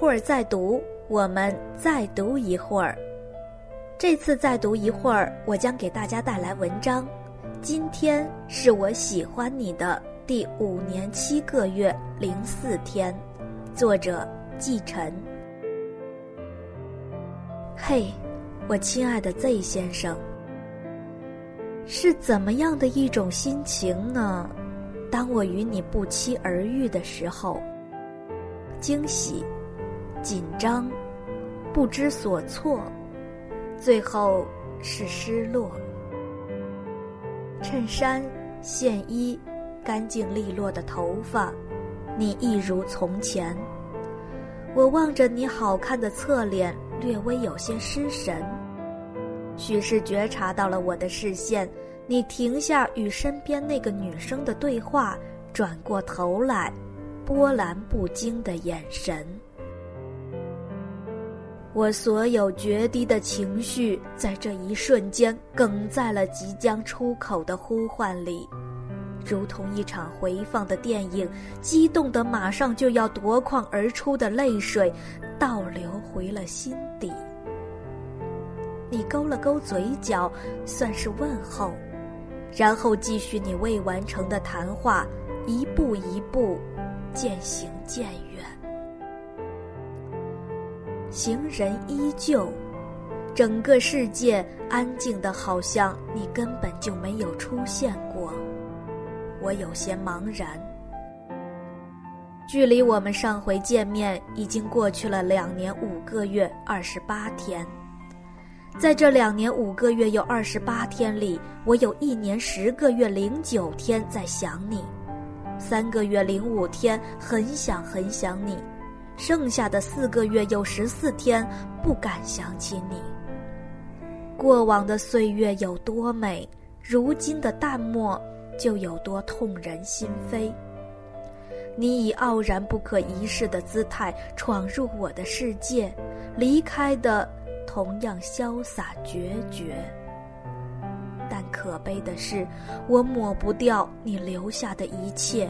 会儿再读，我们再读一会儿。这次再读一会儿，我将给大家带来文章。今天是我喜欢你的第五年七个月零四天，作者季晨。嘿，我亲爱的 Z 先生，是怎么样的一种心情呢？当我与你不期而遇的时候，惊喜。紧张，不知所措，最后是失落。衬衫、线衣，干净利落的头发，你一如从前。我望着你好看的侧脸，略微有些失神。许是觉察到了我的视线，你停下与身边那个女生的对话，转过头来，波澜不惊的眼神。我所有决堤的情绪，在这一瞬间哽在了即将出口的呼唤里，如同一场回放的电影，激动的马上就要夺眶而出的泪水，倒流回了心底。你勾了勾嘴角，算是问候，然后继续你未完成的谈话，一步一步，渐行渐远。行人依旧，整个世界安静的，好像你根本就没有出现过。我有些茫然。距离我们上回见面已经过去了两年五个月二十八天，在这两年五个月又二十八天里，我有一年十个月零九天在想你，三个月零五天很想很想你。剩下的四个月有十四天，不敢想起你。过往的岁月有多美，如今的淡漠就有多痛人心扉。你以傲然不可一世的姿态闯入我的世界，离开的同样潇洒决绝。但可悲的是，我抹不掉你留下的一切。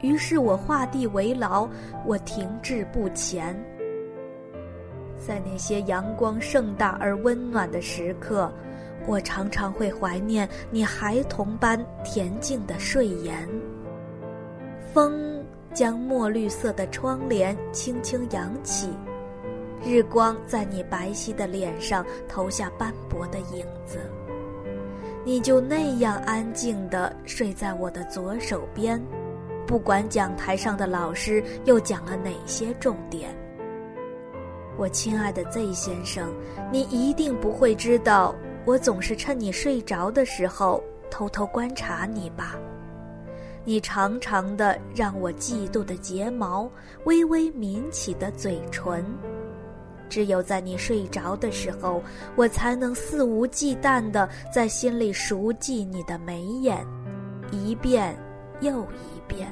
于是我画地为牢，我停滞不前。在那些阳光盛大而温暖的时刻，我常常会怀念你孩童般恬静的睡颜。风将墨绿色的窗帘轻轻扬起，日光在你白皙的脸上投下斑驳的影子。你就那样安静地睡在我的左手边。不管讲台上的老师又讲了哪些重点，我亲爱的 Z 先生，你一定不会知道，我总是趁你睡着的时候偷偷观察你吧。你长长的让我嫉妒的睫毛，微微抿起的嘴唇，只有在你睡着的时候，我才能肆无忌惮的在心里熟记你的眉眼，一遍又一。遍，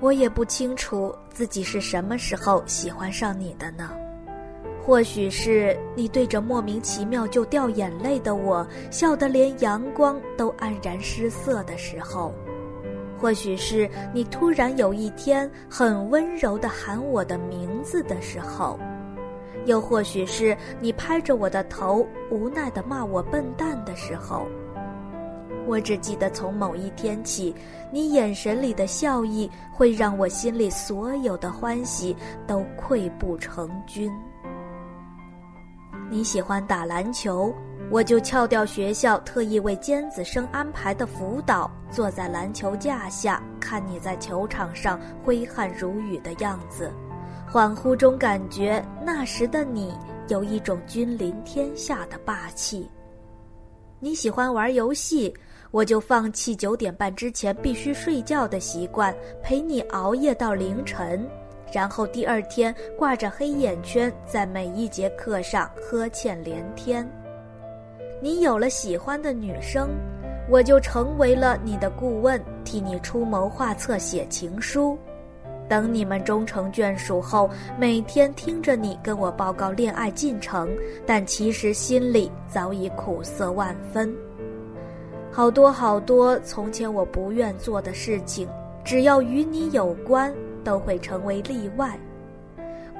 我也不清楚自己是什么时候喜欢上你的呢？或许是你对着莫名其妙就掉眼泪的我笑得连阳光都黯然失色的时候，或许是你突然有一天很温柔地喊我的名字的时候，又或许是你拍着我的头无奈地骂我笨蛋的时候。我只记得，从某一天起，你眼神里的笑意会让我心里所有的欢喜都溃不成军。你喜欢打篮球，我就翘掉学校特意为尖子生安排的辅导，坐在篮球架下看你在球场上挥汗如雨的样子，恍惚中感觉那时的你有一种君临天下的霸气。你喜欢玩游戏。我就放弃九点半之前必须睡觉的习惯，陪你熬夜到凌晨，然后第二天挂着黑眼圈在每一节课上呵欠连天。你有了喜欢的女生，我就成为了你的顾问，替你出谋划策写情书。等你们终成眷属后，每天听着你跟我报告恋爱进程，但其实心里早已苦涩万分。好多好多从前我不愿做的事情，只要与你有关，都会成为例外。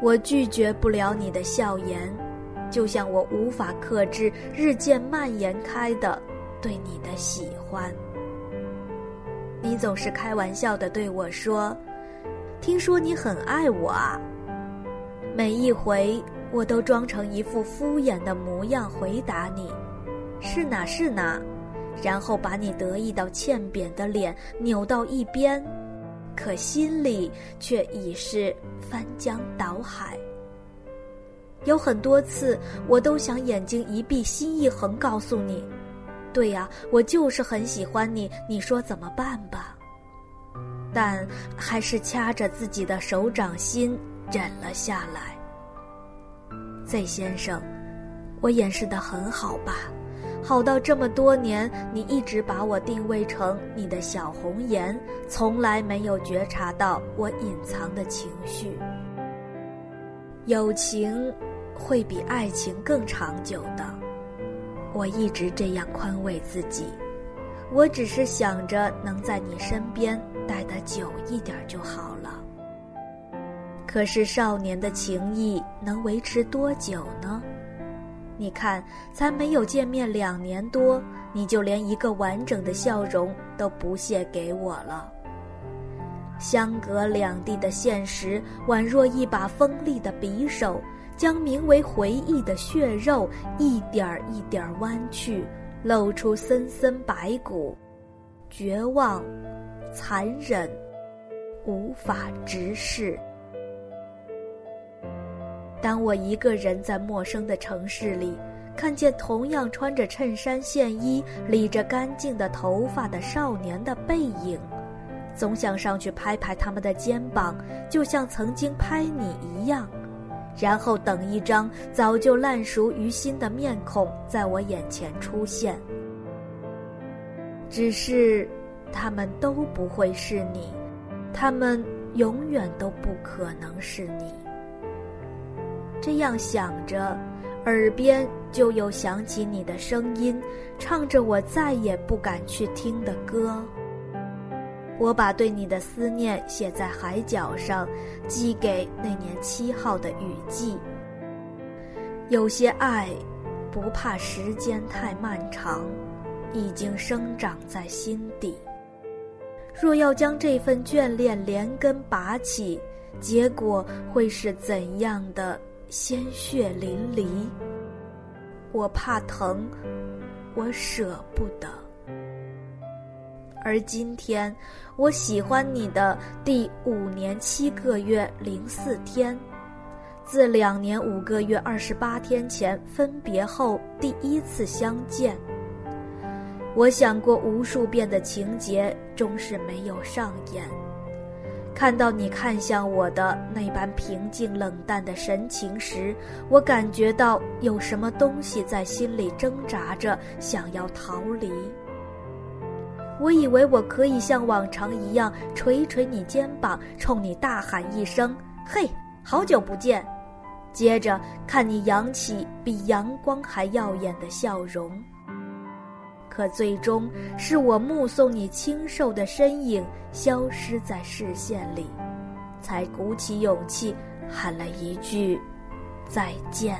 我拒绝不了你的笑颜，就像我无法克制日渐蔓延开的对你的喜欢。你总是开玩笑的对我说：“听说你很爱我啊。”每一回，我都装成一副敷衍的模样回答你：“是哪是哪。”然后把你得意到欠扁的脸扭到一边，可心里却已是翻江倒海。有很多次，我都想眼睛一闭，心一横，告诉你。对呀，我就是很喜欢你，你说怎么办吧？但还是掐着自己的手掌心忍了下来。Z 先生，我掩饰的很好吧？好到这么多年，你一直把我定位成你的小红颜，从来没有觉察到我隐藏的情绪。友情会比爱情更长久的。我一直这样宽慰自己，我只是想着能在你身边待得久一点就好了。可是少年的情谊能维持多久呢？你看，才没有见面两年多，你就连一个完整的笑容都不屑给我了。相隔两地的现实，宛若一把锋利的匕首。将名为回忆的血肉一点儿一点儿弯曲，露出森森白骨，绝望、残忍，无法直视。当我一个人在陌生的城市里，看见同样穿着衬衫线衣、理着干净的头发的少年的背影，总想上去拍拍他们的肩膀，就像曾经拍你一样。然后等一张早就烂熟于心的面孔在我眼前出现，只是，他们都不会是你，他们永远都不可能是你。这样想着，耳边就又响起你的声音，唱着我再也不敢去听的歌。我把对你的思念写在海角上，寄给那年七号的雨季。有些爱，不怕时间太漫长，已经生长在心底。若要将这份眷恋连根拔起，结果会是怎样的鲜血淋漓？我怕疼，我舍不得。而今天，我喜欢你的第五年七个月零四天，自两年五个月二十八天前分别后第一次相见。我想过无数遍的情节，终是没有上演。看到你看向我的那般平静冷淡的神情时，我感觉到有什么东西在心里挣扎着，想要逃离。我以为我可以像往常一样捶捶你肩膀，冲你大喊一声“嘿，好久不见”，接着看你扬起比阳光还耀眼的笑容。可最终是我目送你清瘦的身影消失在视线里，才鼓起勇气喊了一句“再见”，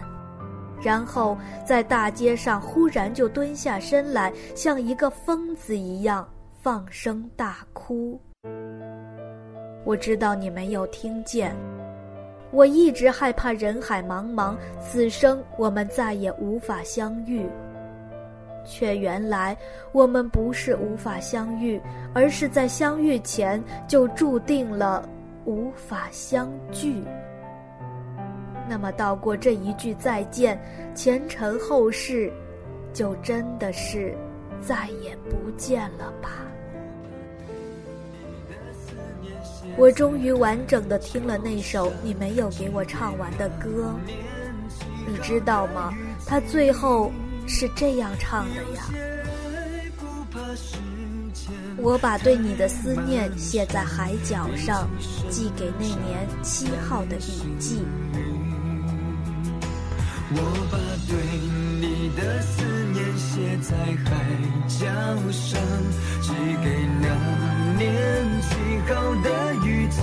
然后在大街上忽然就蹲下身来，像一个疯子一样。放声大哭。我知道你没有听见。我一直害怕人海茫茫，此生我们再也无法相遇。却原来我们不是无法相遇，而是在相遇前就注定了无法相聚。那么，道过这一句再见，前尘后世，就真的是再也不见了吧。我终于完整的听了那首你没有给我唱完的歌，你知道吗？他最后是这样唱的呀。我把对你的思念写在海角上，寄给那年七号的雨季。我把对你的思念写在海角上，寄给那年七号的雨季。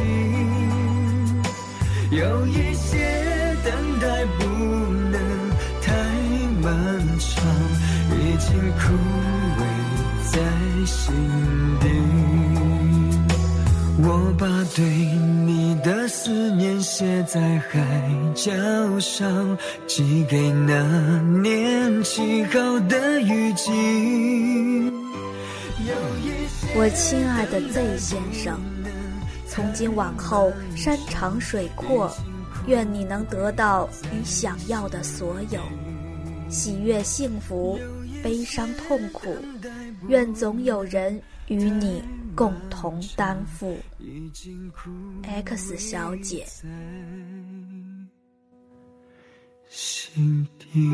有一些。经枯萎在心底。我把对你的思念写在海角上，寄给那年七号的雨季。我亲爱的 Z 先生，从今往后山长水阔，愿你能得到你想要的所有，喜悦、幸福、悲伤、痛苦，愿总有人与你共同担负。X 小姐。心底。